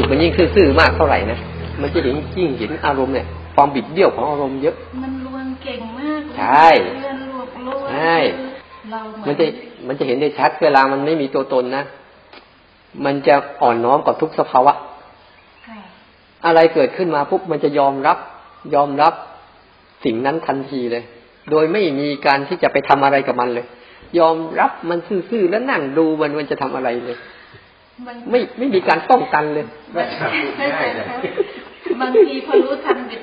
สึกมันยิ่งซื่อๆมากเท่าไหร่นะมันจะเห็นยิ่งเห็นอารมณ์เนี่ยความบิดเบี้ยวของอารมณ์เยอะ มันรวงเก่งมากใช่เรียนรวบรวมใช่เราเหมันจะมันจะเห็นได้ชัดเวลามันไม่มีตัวตนนะมันจะอ่อนน้อมกับทุกสภาวะค่ะอะไรเกิดขึ้นมาปุ๊บมันจะยอมรับ ยอมรับสิ่งนั้นทันทีเลย โดยไม่มีการที่จะไปทำอะไรกับมันเลย ยอมรับมันซื่อๆแล้วนั่งดูมันมันจะทำอะไรเลยมัน ไม่ไม่มีการป้องกันเลยมันบางทีพอรู้ทันบิด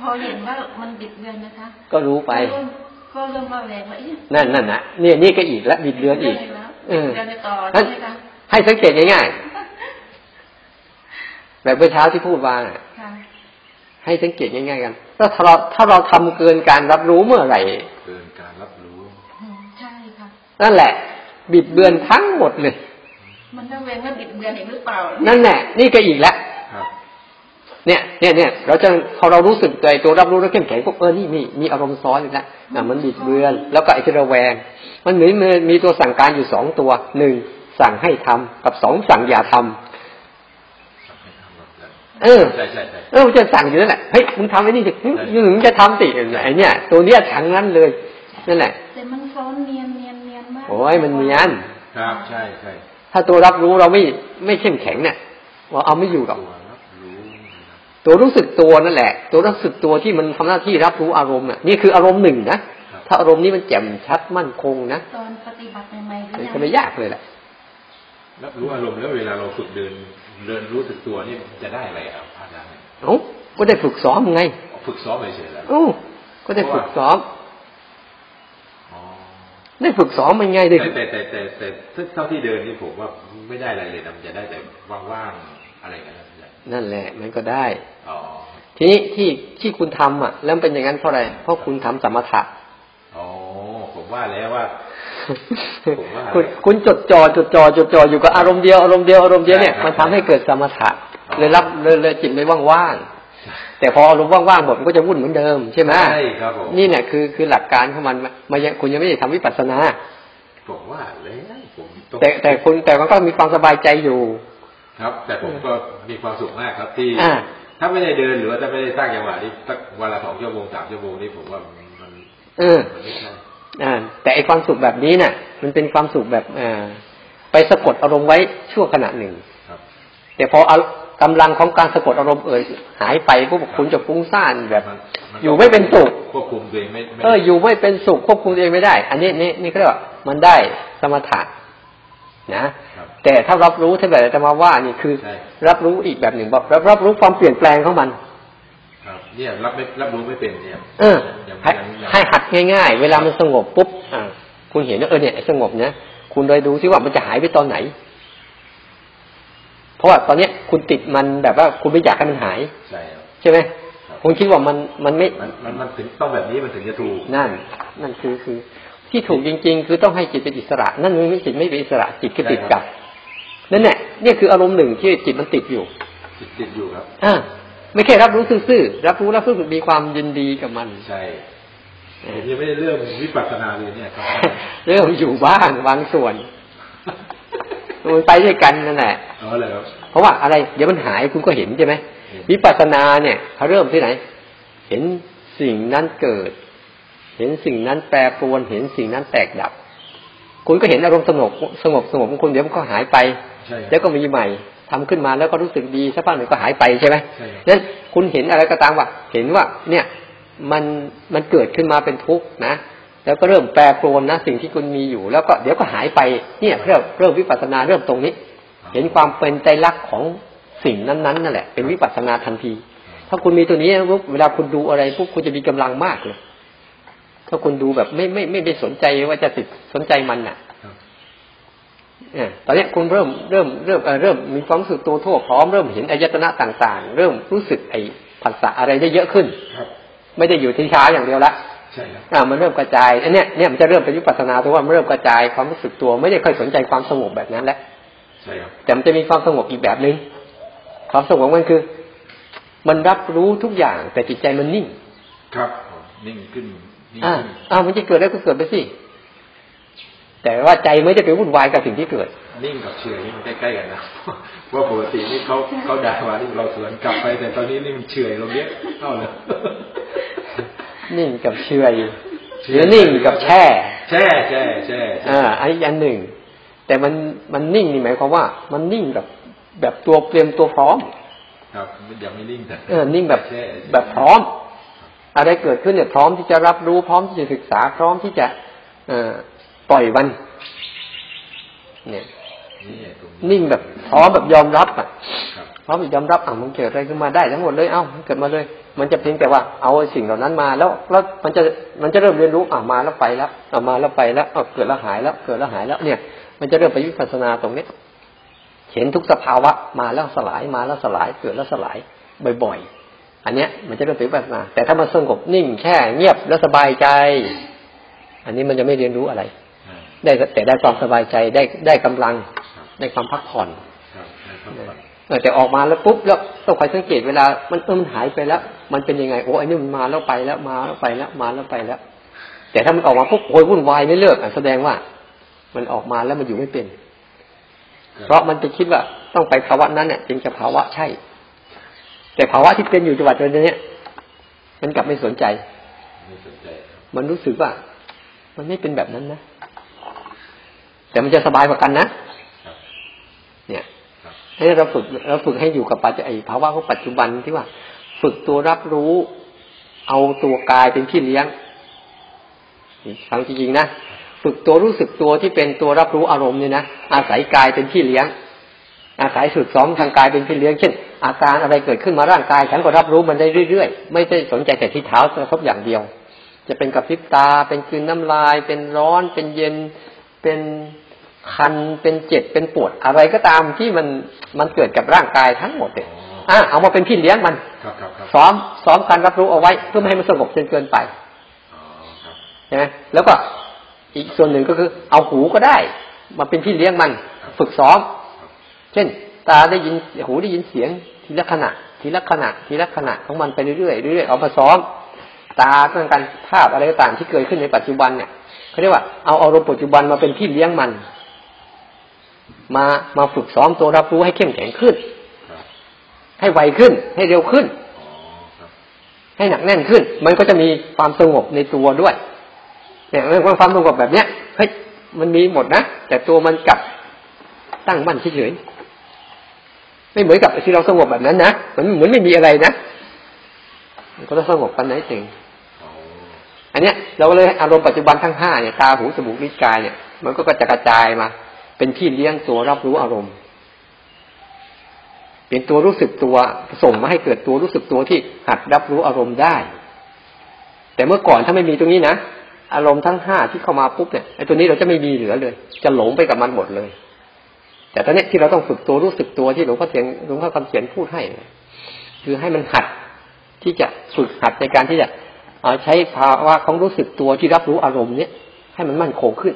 พอเห็นว่ามันบิดเบือนนะคะ ก็รู้ไป ก็เริ่มก็เริ่มมาแรงว่าเอ๊ะนั่นนั่นนะเนี่ยนี่ก็อีกแล้วบิดเบือนอีกแล้วเออบิดเบือนไปต่อนั่ใช่นไหมคะให้สังเกตง่ายๆแบบเมื่อเช้าที่พูดว่าน่ะค่ะให้สังเกตง่ายๆกันถ้าเราถ้าเราทำเกินการรับรู้เมื่อไหร่เกินการรับรู้อืมใช่ค่ะนั่นแหละ บิดเบือนทั้งหมดเลย มันต้องเว้นว่าบิดเบือนอีกหรือเปล่า นั่นแหละ นี่ก็อีกแล้วครับเนี่ยเนี่ยเนี่ยเราจะพอเรารู้สึกตัวตัวรับรู้แล้วเข้มแข็งปุ๊บเออนี่มีมีอารมณ์ซ้อนอีกแล้วอะมันบิดเบือน แล้วก็ไอ้ที่ระแวง มันเหมือนมีมีตัวสั่งการอยู่สองตัวหนึ่งสั่งให้ทำกับสองสั่งอย่าทำสั่งให้ทำแบบนั้นเออใช่ใช่ใช่เออมันจะสั่งอยู่นั่นแหละเฮ้ยมึงทำไอ้นี่สิมึงมึงจะทำสิไอ้เนี่ย ตัวเนี้ยทั้งนั้นเลยนั่นแหละแต่มันซ้อนเนียนเนียนเนียนมากโอ้ยมันเนียนครับใช่ใช่ ถ้าตัวรับรู้เราไม่ไม่เข้มแข็งเนี่ยเราเอาไม่อยู่หรอกตัวรับรู้นะครับตัวรู้สึกตัวนั่นแหละ ตัวรู้สึกตัวที่มันทำหน้าที่รับรู้อารมณ์น่ะนี่คืออารมณ์หนึ่งนะถ้าอารมณ์นี้มันแจ่มชัดมั่นคงนะตอนปฏิบัติใหม่ๆหรือมันยังจะไม่ยากเลยแหละรับรู้อารมณ์แล้วเวลาเราฝึกเดินเดินรู้สึกตัวนี่จะได้อะไรครับอาจารย์เอ้าก็ได้ฝึกซ้อมไง ฝึกซ้อมเฉยๆแล้วเอ้าก็ได้ฝึกซ้อมอ๋อ ได้ฝึกซ้อมมันไงได้แต่แต่แต่แต่แต่แต่เท่าที่เดินนี่ผมว่าไม่ได้อะไรเลยนะมันจะได้แต่ว่างๆอะไรกันนะอาจารย์นั่นแหละ มันก็ได้อ๋อทีนี้ที่ที่คุณทำอะ แล้วมันเป็นอย่างนั้นเพราะอะไร เพราะคุณทำสมถะอ๋อผมว่าแล้วว่าผมว่าคุณคุณจดจ่อจดจ่อจดจ่ออยู่กับอารมณ์เดียวอารมณ์เดียวอารมณ์เดียวเนี่ยใช่ครับมันทำให้เกิดสมถะเลยรับเลยเลยจิตเลยว่างๆ แต่พออารมณ์ว่างๆหมดมันก็จะวุ่นเหมือนเดิมใช่ไหมใช่ครับผมนี่เนี่ยคือคือหลักการของมันมายังคุณยังไม่ได้ทำวิปัสสนาผมว่าแล้วผมองแต่แต่คุณแต่มันก็มีความสบายใจอยู่ ครับ แต่ผมก็มีความสุขมากครับที่อ่าถ้าไม่ได้เดินหรือว่าถ้าไม่ได้สร้างจังหวะนี่สักวันละสองชั่วโมงสามชั่วโมงนี่ผมว่ามันมันเออมันไม่ใช่อ่า แต่ไอความสุขแบบนี้เนี่ยมันเป็นความสุขแบบอ่าไปสะกดอารมณ์ไว้ชั่วขณะหนึ่งครับแต่พอ เอากำลังของการสะกดอารมณ์เอ่ยหายไปพวกคุณจะฟุ้งซ่านแบบมันนอยู่ไม่เป็นสุขควบคุมตัวเองไม่ไม่เอออยู่ไม่เป็นสุขควบคุมตัวเองไม่ได้ อันนี้นี่นี่ก็เรียกว่ามันได้สมถะนะครับแต่ถ้ารับรู้ถ้าแบบจะมาว่านี่คือใช่รับรู้อีกแบบหนึ่งบอกรับรับรู้ความเปลี่ยนแปลงของมันครับเนี่ยรับไม่รับรู้ไม่เป็นเนี่ยเออยังให้ยังยังให้หัดง่าย ๆ เวลามันสงบปุ๊บอ่าคุณเห็นว่าเออเนี่ยสงบนะคุณเลยดูซิว่ามันจะหายไปตอนไหน เพราะว่าตอนเนี้ยคุณติดมันแบบว่าคุณไม่อยากให้มันหาย ใช่ครับใช่ไหมครับคุณคิดว่ามันมันไม่มันมันมันถึงต้องแบบนี้มันถึงจะถูก นั่น นั่นคือคือ ที่ถูกจริง ๆ คือต้องให้จิตเป็นอิสระ นั่นมันไม่จิตไม่เป็นอิสระจิตก็ติดกับนั่นแหละเนี่ยคืออารมณ์หนึ่งที่จิตมันติดอยู่ติดติดอยู่ครับอ่าไม่แค่รับรู้ซื่อๆรับรู้แล้วรู้สึกมีความยินดีกับมันใช่ผมยังไม่ได้เริ่มวิปัสสนาเลยเนี่ยครับเริ่มอยู่บ้างบางส่วนมันไปด้วยกันนั่นแหละอ๋อ เลยครับเพราะว่าอะไรเดี๋ยวมันหายคุณก็เห็นใช่ไหมเห็นวิปัสสนาเนี่ยเขาเริ่มที่ไหน เห็นสิ่งนั้นเกิด เห็นสิ่งนั้นแปรปรวน เห็นสิ่งนั้นแตกดับ คุณก็เห็นอารมณ์สงบสงบสงบของคุณเดี๋ยวมันก็หายไปใช่ครับแล้วก็มีใหม่ทำขึ้นมาแล้วก็รู้สึกดีสักพักหนึ่งก็หายไปใช่ไหมใช่ครับนั้นคุณเห็นอะไรก็ตามว่า เห็นว่าเนี่ยมันมันเกิดขึ้นมาเป็นทุกข์นะแล้วก็เริ่มแปรปรวนนะสิ่งที่คุณมีอยู่ แล้วก็เดี๋ยวก็หายไปเนี่ยเริ่มเริ่มวิปัสสนาเริ่มตรงนี้ เห็นความเป็นใจรักของสิ่งนั้นๆนั่นแหละเป็นวิปัสสนาทันที ถ้าคุณมีตัวนี้ปุ๊บเวลาคุณดูอะไรปุ๊บคุณจะมีกำลังมากเลยถ้าคุณดูแบบไม่ไม่ไม่ได้สนใจว่าจะติดสนใจมันน่ะครับเนี่ยตอนเนี้ยคุณเริ่มเริ่มเริ่มเอ่อเริ่มมีความรู้สึกตัวทั่วพร้อมเริ่มเห็นอายตนะต่าง ๆ เริ่มรู้สึกไอ้ผัสสะอะไรได้เยอะขึ้นครับไม่ได้อยู่ที่ช้าอย่างเดียวละใช่ครับอ่ามันเริ่มกระจายอันเนี้ยเนี่ยมันจะเริ่มเป็นวิปัสสนาเพราะว่ามันเริ่มกระจายความรู้สึกตัวไม่ได้ค่อยสนใจความสงบแบบนั้นแล้ว ใช่ครับแต่มันจะมีความสงบอีกแบบหนึ่งความสงบของมันคือ มันรับรู้ทุกอย่าง แต่จิตใจมันนิ่ง ครับผมนิ่งขึ้นนิ่งอ่าขึ้นอ่ามันจะเกิดแล้วก็เกิดไปสิแต่ว่าใจไม่ได้ไปวุ่นวายกับสิ่งที่เกิด นิ่งกับเฉยนี่มันใกล้ๆกันนะว่าปกตินี่เขาเขาด่ามาที่เราสวนกลับไป แต่ตอนนี้นี่มันเฉยลงเยอะเท่าเลยนิ่งกับเฉยหรือนิ่งกับแช่ แช่แช่แช่แช่อ่าอันนี้อันหนึ่ง แต่มัน มันนิ่งนี่หมายความว่า มันนิ่งแบบแบบตัวเตรียมตัวพร้อม ครับยังไม่นิ่งแต่เออนิ่งแบบแช่แบบพร้อม อะไรเกิดขึ้นเนี่ยพร้อมที่จะรับรู้พร้อมที่จะศึกษาพร้อมที่จะเอ่อปล่อยมัน เนี่ยนี่ตรงนิ่งแบบพร้อมแบบยอมรับอะครับพร้อมแบบยอมรับอะมันเกิดอะไรขึ้นมาได้ทั้งหมดเลยเอ้ามันเกิดมาเลย มันจะเพียงแต่ว่าเอาสิ่งเหล่านั้นมาแล้วแล้วมันจะมันจะเริ่มเรียนรู้อะมาแล้วไปแล้วอะมาแล้วไปแล้วอะเกิดแล้วหายแล้วเกิดแล้วหายแล้วเนี่ย มันจะเริ่มไปวิปัสสนาตรงนี้เห็นทุกสภาวะมาแล้วสลายมาแล้วสลายเกิดแล้วสลายบ่อยๆ อันเนี้ยมันจะเริ่มไปวิปัสสนา แต่ถ้ามันสงบนิ่งแค่เงียบแล้วสบายใจ อันนี้มันจะไม่เรียนรู้อะไรอ่าได้แต่ได้ความสบายใจได้ได้กำลังได้ความพักผ่อนครับครับเออแต่ออกมาแล้วปุ๊บแล้วต้องคอยสังเกตเวลา มันเออมันหายไปแล้ว มันเป็นยังไงโอ้ไอ้นี่มันมาแล้วไปแล้วมาแล้วไปแล้วมาแล้วไปแล้ว แต่ถ้ามันออกมาปุ๊บโอยวุ่นวายไม่เลิกอะแสดงว่า มันออกมาแล้วมันอยู่ไม่เป็น เพราะมันจะคิดว่าต้องไปภาวะนั้นเนี่ยจึงจะภาวะใช่ แต่ภาวะที่เป็นอยู่จังหวัดเนี้ยมันกลับไม่สนใจไม่สนใจครับมันรู้สึกว่า มันไม่เป็นแบบนั้นนะ แต่มันจะสบายกว่ากันนะครับเนี่ยครับให้เราฝึกเราฝึกให้อยู่กับปัจจัยภาวะของปัจจุบันที่ว่า ฝึกตัวรับรู้ เอาตัวกายเป็นพี่เลี้ยงฟังจริงๆนะ ฝึกตัวรู้สึกตัวที่เป็นตัวรับรู้อารมณ์เนี่ยนะอาศัยกายเป็นพี่เลี้ยง อาศัยฝึกซ้อมทางกายเป็นพี่เลี้ยงเช่น อาการอะไรเกิดขึ้นมาร่างกายฉันก็รับรู้มันได้เรื่อยๆ ไม่ได้สนใจแต่ที่เท้ากระทบอย่างเดียว จะเป็นกระพริบตา เป็นกลืนน้ำลาย เป็นร้อน เป็นเย็น เป็นคัน เป็นเจ็บ เป็นปวดอะไรก็ตามที่มันมันเกิดกับร่างกายทั้งหมดเนี่ยอะเอามาเป็นพี่เลี้ยงมันครับครับครับซ้อมซ้อมการรับรู้เอาไว้เพื่อไม่ให้มันสงบจนเกินไปอ๋อครับใช่ไหมแล้วก็ อีกส่วนหนึ่งก็คือ เอาหูก็ได้ มาเป็นพี่เลี้ยงมัน ฝึกซ้อม เช่น ตาได้ยินหูได้ยินเสียง ทีละขณะ ทีละขณะ ทีละขณะของมันไปเรื่อยๆเรื่อยๆเอามาซ้อม ตาเรื่องการภาพอะไรต่างๆที่เกิดขึ้นในปัจจุบันเนี่ยเขาเรียกว่าเอาอารมณ์ปัจจุบันมาเป็นพี่เลี้ยงมัน มามาฝึกซ้อมตัวรับรู้ให้เข้มแข็งขึ้นครับให้ไวขึ้น ให้เร็วขึ้นอ๋อครับให้หนักแน่นขึ้น มันก็จะมีความสงบในตัวด้วย เนี่ยเรื่องความสงบแบบเนี้ยเฮ้ยมันมีหมดนะแต่ตัวมันกลับตั้งมั่นเฉยๆไม่เหมือนกับที่เราสงบแบบนั้นนะมันเหมือนไม่มีอะไรนะมันก็ต้องสงบปันไหนจริงอันเนี้ยเราเลยอารมณ์ปัจจุบันทั้งห้าเนี่ยตาหูจมูกลิ้นกายเนี่ยมันก็กระจายมา เป็นพี่เลี้ยงตัวรับรู้อารมณ์ เป็นตัวรู้สึกตัวส่งมาให้เกิดตัวรู้สึกตัวที่หัดรับรู้อารมณ์ได้ แต่เมื่อก่อนถ้าไม่มีตรงนี้นะ อารมณ์ทั้งห้าที่เข้ามาปุ๊บเนี่ยไอ้ตัวนี้เราจะไม่มีเหลือเลย จะหลงไปกับมันหมดเลย แต่ตอนนี้ที่เราต้องฝึกตัวรู้สึกตัวที่หลวงพ่อเทียนหลวงพ่อคำเขียนพูดให้คือให้มันหัดที่จะฝึกหัดในการที่จะเอาใช้ภาวะของรู้สึกตัวที่รับรู้อารมณ์เนี้ยให้มันมั่นคงขึ้น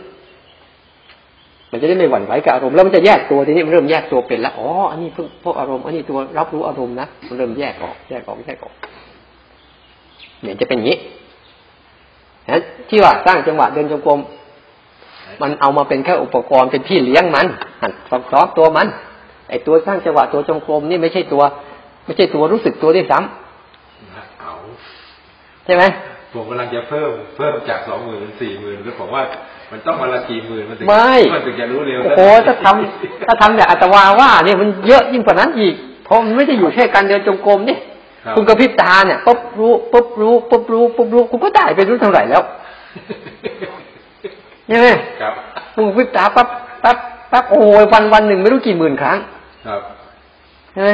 มันจะได้ไม่หวั่นไหวกับอารมณ์แล้วมันจะแยกตัวทีนี้มันเริ่มแยกตัวเป็นแล้วอ๋ออันนี้เพิ่งพวกอารมณ์อันนี้ตัวรับรู้อารมณ์นะมันเริ่มแยกออกแยกออกแยกออกเนี่ยจะเป็นอย่างนี้ นะที่ว่าสร้างจังหวะเดินจงกรมมันเอามาเป็นแค่อุปกรณ์เป็นพี่เลี้ยงมันหัดซ้อมตัวมัน ไอตัวสร้างจังหวะตัวจงกรมนี่ไม่ใช่ตัว ไม่ใช่ตัวรู้สึกตัวด้วยซ้ำเอาใช่ไหมผมกำลังจะเพิ่มเพิ่มจากสองหมื่นเป็นสี่หมื่นแล้วผมว่ามันต้องมาละกี่หมื่นมันถึงไม่มันถึงจะรู้เร็วโอ้โหถ้าทำถ้าทำอย่างอัตวาว่าเนี่ยมันเยอะยิ่งกว่านั้นอีกเพราะมันไม่ได้อยู่แค่การเดินจงกรมนี่ ครับคุณกระพริบตาเนี่ยปุ๊บรู้ปุ๊บรู้ปุ๊บรู้ปุ๊บรู้คุณก็ได้ไปรู้เท่าไหร่แล้วใช่ไหมครับคุณกระพริบตาปั๊บปั๊บปั๊บโอ้ยวันวันหนึ่งไม่รู้กี่หมื่นครั้ง ครับใช่ไหม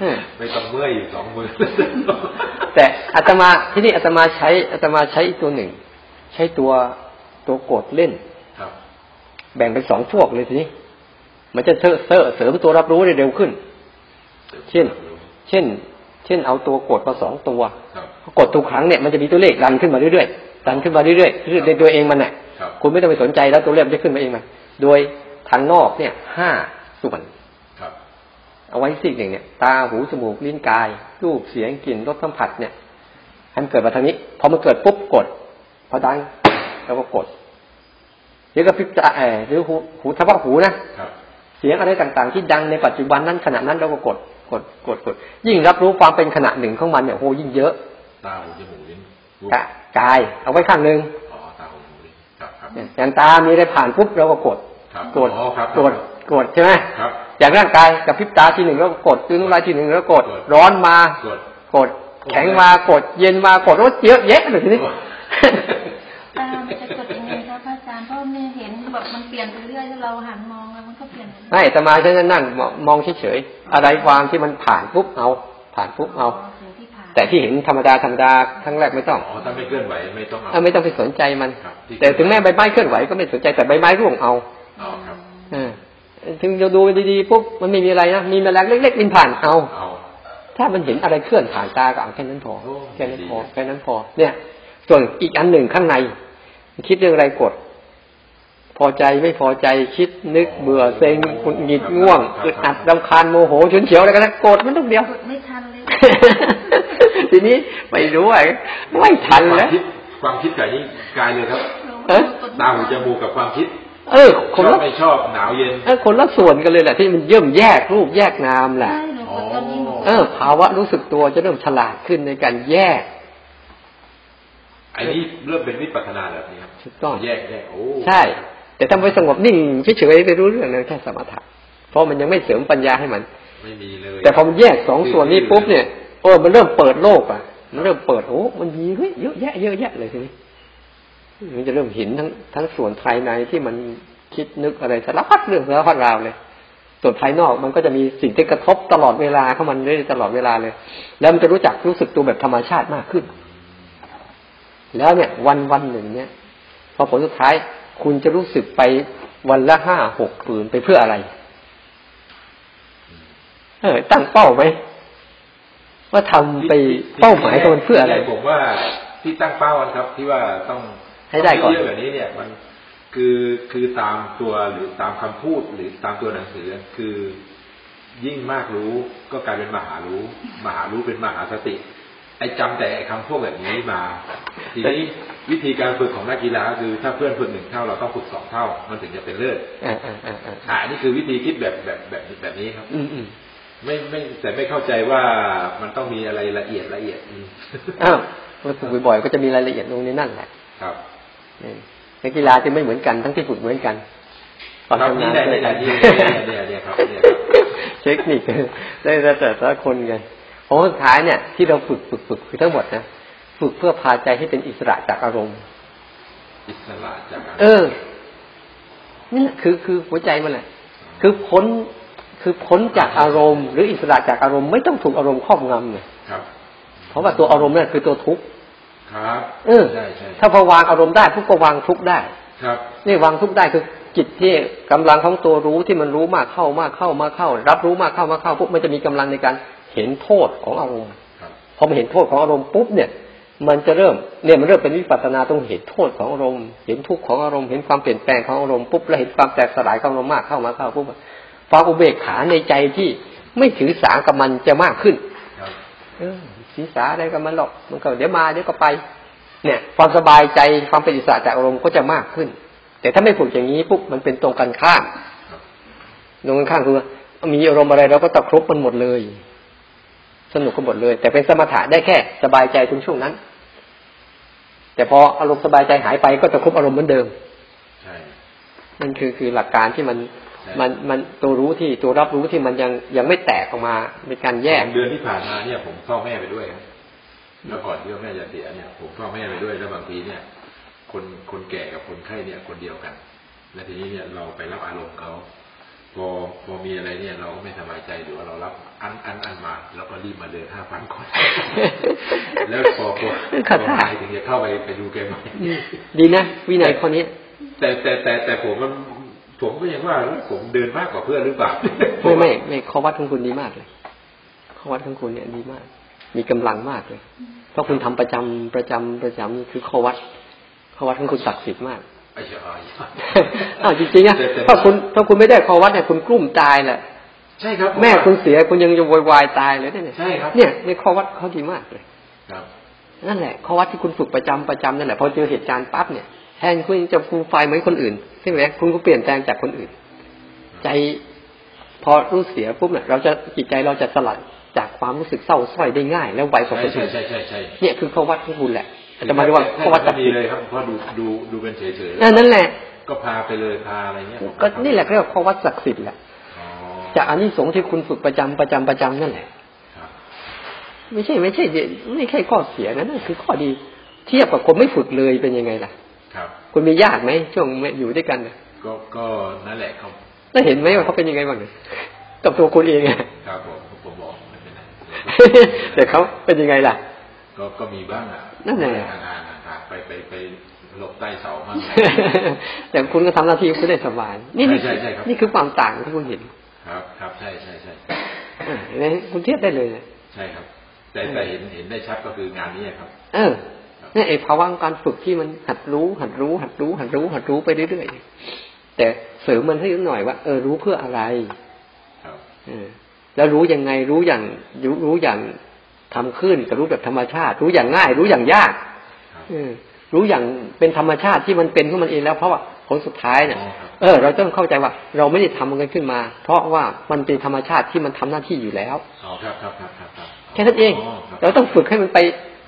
เออไม่ต้องเมื่อยอยู่สองหมื่นแต่อาตมาที่นี่อาตมาใช้อาตมาใช้อีกตัวหนึ่ง ใช้ตัวตัวกดเล่นครับ แบ่งเป็นสองพวกเลยทีนี้มันจะเสริมเสริมเสริมตัวรับรู้ได้เร็วขึ้น เช่น เช่น เช่นเอาตัวกดมาสองตัวครับกดทุกครั้งเนี่ยมันจะมีตัวเลขดันขึ้นมาเรื่อยๆดันขึ้นมาเรื่อยๆเรื่อยๆในตัวเองมันน่ะครับคุณไม่ต้องไปสนใจแล้วตัวเลขมันจะขึ้นมาเองมันโดยทางนอกเนี่ยห้าส่วนครับเอาไว้สิ่งหนึ่งเนี่ยตาหูจมูกลิ้นกาย รูปเสียงกลิ่นรสสัมผัสเนี่ยให้มันเกิดมาทางนี้พอมันเกิดปุ๊บกดพอดังแล้วก็กดหรือกระพริบตาเออหรือหูหูเฉพาะหูนะครับเสียงอะไรต่างๆ ที่ดังในปัจจุบันนั้นขณะนั้นเราก็กด กดกดกดยิ่งรับรู้ความเป็นขณะหนึ่งของมันเนี่ยโหยิ่งเยอะตาหูจมูกลิ้นรูปกะกาย เอาไว้ข้างหนึ่งอ๋อตาหูจมูกลิ้นครับครับเนี่ยอย่างตามีอะไรผ่านปุ๊บเราก็กดครับกดอ๋อครับกดกดใช่ไหมครับอย่างร่างกายกับพริบตาทีหนึ่งแล้วก็กดตื้นน้ำลายทีหนึ่งแล้วก็กดกดร้อนมากดกดแข็งมากดเย็นมากดรถเยอะแยะเลยทีนี้ตามันจะกดยังไงครับพระอาจารย์เพราะมันเห็นแบบมันเปลี่ยนไปเรื่อยถ้าเราหันมอง แล้วมันก็เปลี่ยนไปเรื่อยไม่แต่มาฉันนั่งมองมองเฉยๆอะไรความที่มันผ่านปุ๊บเอา ผ่านปุ๊บเอาสิ่งที่ผ่านแต่ที่เห็นธรรมดาธรรมดาครั้งแรกไม่ต้องอ๋อถ้าไม่เคลื่อนไหวไม่ต้องเอาเอาไม่ต้องไปสนใจมันครับที่แต่ถึงแม้ใบไม้เคลื่อนไหวก็ไม่สนใจแต่ใบไม้ร่วงเอาอ๋อครับเออถึงจะดูดีๆปุ๊บมันไม่มีอะไรนะมีแมลงเล็กๆบินผ่านเอาเอาถ้ามันเห็นอะไรเคลื่อนผ่านตาก็เอาแค่นั้นพอโอ้แค่นั้นพอดีแค่นั้นพอเนี่ย ส่วนอีกอันหนึ่งข้างใน คิดเรื่องอะไรกด พอใจไม่พอใจคิดนึกเบื่อเซ็งหงุดหงิดง่วงอึดอัดรำคาญโมโหฉุนเฉียวอะไรกันนะกดมันต้องเดียวกดไม่ทันเลยทีนี้ไม่รู้อะไม่ทันความแล้วคิดความคิดกับนี่กายเลยครับเอ๊ะตาหูจมูกกับความคิด เออคชอนบละไม่ชอบหนาวเย็นเออคนละส่วนกันเลยแหละที่มันเยิ่มแยกรูปแยกนามแหละใช่หนูกดตอนนี้หนูเออภาวะรู้สึกตัวจะเริ่มฉลาดขึ้นในการแยกอันนี้เริ่มเป็นวิปัสสนาแบบนี้ครับถูกต้องแยกแยกโอ้ใช่ แต่ทำไปสงบนิ่งเฉยๆไปรู้เรื่องนั้นแค่สมถะเพราะมันยังไม่เสริมปัญญาให้มันไม่มีเลยแต่พอมันแยกสองส่วนนี้ปุ๊บเนี่ยโอ้มันเริ่มเปิดโลกอะมันเริ่มเปิดโอ้มันมีเฮ้ยเยอะแยะเยอะแยะเลยทีนี้มันจะเริ่มเห็นทั้งทั้งส่วนภายในที่มันคิดนึกอะไรสารพัดเรื่องสารพัดราวเลย ส่วนภายนอกมันก็จะมีสิ่งที่กระทบตลอดเวลาเข้ามันเรื่อยๆตลอดเวลาเลย แล้วมันจะรู้จักรู้สึกตัวแบบธรรมชาติมากขึ้น แล้วเนี่ย วันวันหนึ่งเนี่ย พอผลสุดท้าย คุณจะรู้สึกไปวันละห้าหกคืนไปเพื่ออะไร เออ ตั้งเป้าไหมว่าทำไปเป้าหมายของมันเพื่ออะไรผมว่าที่ตั้งเป้ากันครับ ที่ว่าต้องให้ได้ก่อนเยอะแบบนี้เนี่ย มันคือคือตามตัวหรือตามคำพูดหรือตามตัวหนังสือคือยิ่งมากรู้ก็กลายเป็นมหารู้ มหารู้เป็นมหาสติ ไอ้จำแต่ไอ้คำพวกแบบนี้มา ทีนี้วิธีการฝึกของนักกีฬาคือถ้าเพื่อนฝึกหนึ่งเท่าเราต้องฝึกสองเท่า มันถึงจะเป็นเลิศอ่าอ่าอ่าอ่าอ่าอันนี้คือวิธีคิดแบบแบบแบบแบบนี้ครับ อืมอืมไม่ไม่แต่ไม่เข้าใจว่ามันต้องมีอะไรละเอียดละเอียดอืมอ้าวพอฝึกบ่อยๆก็จะมีรายละเอียดลงในนั่นแหละ ครับนี่นักกีฬาจะไม่เหมือนกันทั้งที่ฝึกเหมือนกันตอนครับทำนี่งานได้ด้วยได้กันเนี่ยเนี่ยเนี่ยครับเนี่ยครับเทคนิคได้แต่แต่ละคนไง เพราะสุดท้ายเนี่ย ที่เราฝึกฝึกฝึกคือทั้งหมดนะฝึกเพื่อพาใจให้เป็นอิสระจากอารมณ์ อิสระจากการเออนี่แหละคือคือหัวใจมันแหละคือพ้นคือพ้นจากอารมณ์ หรืออิสระจากอารมณ์ไม่ต้องถูกอารมณ์ครอบงำเนี่ยครับเพราะว่าตัวอารมณ์นั่นคือตัวทุกข์ครับเออใช่ใช่ถ้าพอวางอารมณ์ได้ทุกก็วางทุกข์ได้ ครับ นี่วางทุกข์ได้คือจิตที่กำลังของตัวรู้ที่มันรู้มากเข้ามากเข้ามากเข้า รับรู้มากเข้ามากเข้าปุ๊บมันจะมีกำลังในการ เห็นโทษของอารมณ์ครับพอมันเห็นโทษของอารมณ์ปุ๊บเนี่ย มันจะเริ่มเนี่ยมันเริ่มเป็นวิปัสสนาตรงเห็นโทษของอารมณ์เห็นทุกข์ของอารมณ์เห็นความเปลี่ยนแปลงของอารมณ์ปุ๊บแล้วเห็นความแตกสลายของอารมณ์มากเข้ามาเข้าปุ๊บความอุเบกขาในใจที่ไม่ถือสากับมันจะมากขึ้นครับเออศีรษาอะไรกับมันหรอกมันก็เดี๋ยวมาเดี๋ยวก็ไป เนี่ย ความสบายใจความเป็นอิสระจากอารมณ์ก็จะมากขึ้น แต่ถ้าไม่ฝึกอย่างนี้ปุ๊บมันเป็นตรงกันข้ามครับตรงกันข้ามคือว่ามีอารมณ์อะไรเราก็ตะครุบมันหมดเลย สนุกก็หมดเลย แต่เป็นสมถะได้แค่สบายใจตรงช่วงนั้น แต่พออารมณ์สบายใจหายไปก็ตะครุบอารมณ์เหมือนเดิมใช่นั่นคือคือหลักการที่มันใช่มันมันตัวรู้ที่ตัวรับรู้ที่มันยังยังไม่แตกออกมาเป็นการแยกเดือนที่ผ่านมาเนี่ย ผมเฝ้าแม่ไปด้วยครับแล้วก่อนที่ว่าแม่จะเสียเนี่ย ผมเฝ้าแม่ไปด้วยแล้วบางทีเนี่ย คนคนแก่กับคนไข้เนี่ยคนเดียวกัน และทีนี้เนี่ยเราไปรับอารมณ์เขาพอพอมีอะไรเนี่ยเราก็ไม่สบายใจหรือว่าเรารับ อันอันอันมาแล้วก็รีบมาเดินห้าพันก่อนแล้วพอพอพขัอดท่าหายถึงจะเข้าไปไปดูแกใหม่ดีนะวินัยข้อนี้แต่แต่แต่แต่ผมมันผมก็ยังว่าผมเดินมากกว่าเพื่อนหรือเปล่าไม่ไม่ไม่ข้อวัดของคุณดีมากเลยข้อวัดของคุณเนี่ยดีมาก มีกำลังมากเลยเพราะคุณทำประจำประจำประจำนี่คือข้อวัดข้อวัดของคุณศักดิ์สิทธิ์มากไอ้เจ้าไอ้เจ้าอ้าวจริงๆอะแต่แต่ถ้าคุณถ้าคุณไม่ได้ข้อวัดเนี่ยคุณกลุ้มตายแหละ ใช่ครับ แม่คุณเสียคุณยังจะโวยวายตายเลยเนี่ยใช่ครับเนี่ยในข้อวัดเขาดีมากเลยครับนั่นแหละข้อวัดที่คุณฝึกประจำประจำนั่นแหละพอเจอเหตุการณ์ปั๊บเนี่ยแทนคุณจะฟูไฟเหมือนคนอื่นใช่ไหมคุณก็เปลี่ยนแปลงจากคนอื่น ใจพอรู้เสียปุ๊บเนี่ยเราจะจิตใจเราจะสลัดจากความรู้สึกเศร้าส้อยได้ง่าย แล้วไวกว่าคนใช่อื่นใช่ใช่ใช่เนี่ยคือเขาวัดของคุณแหละจะมาเรียกว่าเขาวัดก็ศักดิ์ดีสิทธิ์เลยครับเพราะดูดูดูเป็นเฉยเฉยๆนั่นนั่นแหละ ก็พาไปเลยพาอะไรเงี้ยก็นี่แหละเรียกว่าเขาวัดศักดิ์สิทธิ์แหละอ๋อ จากอานิสงส์ที่คุณฝึกประจำประจำประจำนั่นแหละครับไม่ใช่ไม่ใช่ไม่ใช่ข้อเสียนะนั่นคือข้อดีเทียบกับคนไม่ฝึกเลยเป็นยังไงล่ะ ครับ คุณมีญาติไหมช่วงอยู่ด้วยกันน่ะก็ก็นั่นแหละครับแล้วเห็นไหมว่าเขาเป็นยังไงบ้างเนี่ยกับตัวคุณเองอะครับผมผมบอกไม่เป็นไรแต่เขาเป็นยังไงล่ะ ก็ก็มีบ้างอะนั่นแหละห่างๆห่างๆไปไปไปหลบใต้เสาบ้างแต่คุณก็ทำหน้าที่คุณได้สบายนี่นี่ใช่ใช่ครับนี่คือความต่างที่คุณเห็น ครับ ครับใช่ใช่ใช่อ่าเห็นไหมคุณเทียบได้เลยนะใช่ครับ แต่แต่เห็นเห็นได้ชัดก็คืองานนี้ครับ เออเนี่ยไอ้ภาวะของการฝึกที่มันหัดรู้ หัดรู้ หัดรู้ หัดรู้ หัดรู้ไปเรื่อยๆแต่เสริมมันให้หน่อยว่าเออรู้เพื่ออะไรครับเออแล้วรู้ยังไงรู้อย่างรู้รู้อย่างทำขึ้นกับรู้แบบธรรมชาติ รู้อย่างง่าย รู้อย่างยากครับเออรู้อย่างเป็นธรรมชาติที่มันเป็นของมันเองแล้วเพราะว่าผลสุดท้ายเนี่ยอ๋อครับ เออ เราต้องเข้าใจว่า เราไม่ได้ทำมันกันขึ้นมา เพราะว่ามันเป็นธรรมชาติที่มันทำหน้าที่อยู่แล้วอ๋อครับครับครับครับครับแค่นั้นเองครับเราต้องฝึกให้มันไป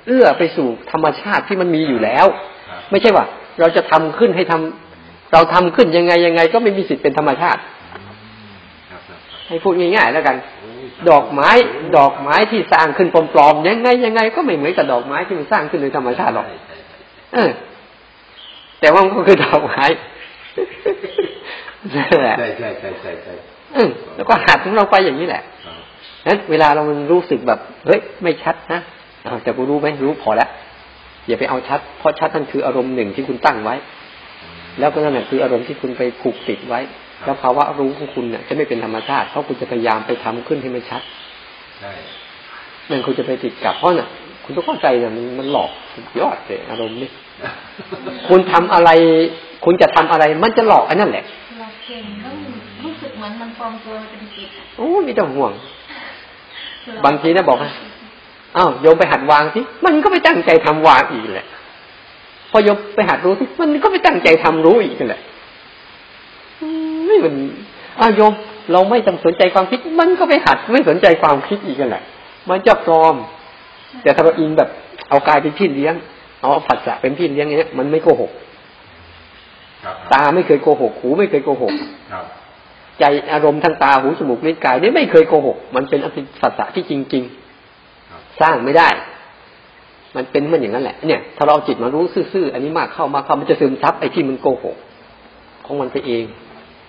เอื้อไปสู่ธรรมชาติที่มันมีอยู่แล้วครับไม่ใช่ว่า เราจะทำขึ้นให้ทำเราทำขึ้นยังไงยังไง ก็ไม่มีสิทธิ์เป็นธรรมชาติอืมครับครับครับให้พูดง่ายๆแล้วกันโอ้ยดอกไม้ ดอกไม้ที่สร้างขึ้นปลอมๆยังไงยังไง ก็ไม่เหมือนกับดอกไม้ที่มันสร้างขึ้นโดยธรรมชาติหรอกใช่ใช่ใช่เออ แต่ว่ามันก็คือดอกไม้นั่นแหละ ใช่ใช่ใช่ใช่ใช่เออแล้วก็หัดของเราไปอย่างนี้แหละครับนั้นเวลาเรามันรู้สึกแบบเฮ้ยไม่ชัดนะอ้าวแต่กูรู้ไหมรู้พอแล้วอย่าไปเอาชัด เพราะชัดนั่นคืออารมณ์หนึ่งที่คุณตั้งไว้ แล้วก็นั่นแหละคืออารมณ์ที่คุณไปผูกติดไว้ แล้วภาวะรู้ของคุณเนี่ยจะไม่เป็นธรรมชาติเพราะคุณจะพยายามไปทำขึ้นให้มันชัดใช่นั่นคุณจะไปติดกับเพราะน่ะ คุณต้องเข้าใจเนี่ยมันมันหลอกสุดยอดเลยอารมณ์นี่คุณทำอะไร คุณจะทำอะไร มันจะหลอกอันนั่นแหละเราเก่งก็รู้สึกเหมือนมันปลอมตัวเป็นจิตอะโอ้ไม่ต้องห่วง บางทีนะบอกว่าอ้าวโยมไปหัดวางสิมันก็ไม่ตั้งใจทำวางอีกแหละ พอโยมไปหัดรู้สิมันก็ไม่ตั้งใจทำรู้อีกนั่นแหละอืมไม่มันอ้าวโยมเราไม่ต้องสนใจความคิด มันก็ไปหัดไม่สนใจความคิดอีกนั่นแหละ มันจะปลอม แต่ถ้าเราอิงแบบเอากายเป็นพี่เลี้ยง เอาผัสสะเป็นพี่เลี้ยงอย่างเงี้ยมันไม่โกหกครับตาไม่เคยโกหก หูไม่เคยโกหกครับใจอารมณ์ทางตาหูจมูกลิ้นกายนี่ไม่เคยโกหก มันเป็นอภิสัจจะที่จริงครับๆสร้างไม่ได้ มันเป็นมันอย่างนั้นแหละ เนี่ย ถ้าเราเอาจิตมารู้ซื่อๆอันนี้มากเข้ามากเข้ามันจะซึมซับไอ้ที่มันโกหก ของมันไปเอง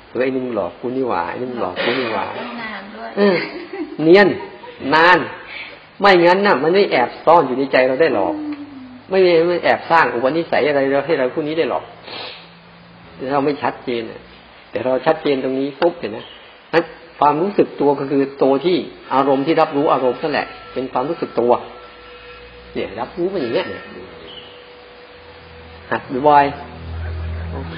เออไอ้นี่มึงหลอกกูนี่หว่าไอ้นี่มึงหลอกกูนี่หว่าต้องนานด้วยเออเนียนนาน ไม่งั้นน่ะ มันไม่แอบซ่อนอยู่ในใจเราได้หรอก ไม่ไม่แอบสร้างอุปนิสัยอะไรเราให้เราผู้นี้ได้หรอกเราไม่ชัดเจนน่ะแต่เราชัดเจนตรงนี้ปุ๊บเห็นไหมนั้นความรู้สึกตัวก็คือตัวที่อารมณ์ที่รับรู้อารมณ์นั่นแหละ เป็นความรู้สึกตัว เนี่ย รับรู้มันอย่างเงี้ยเนี่ยหัดบ่อยๆโอเค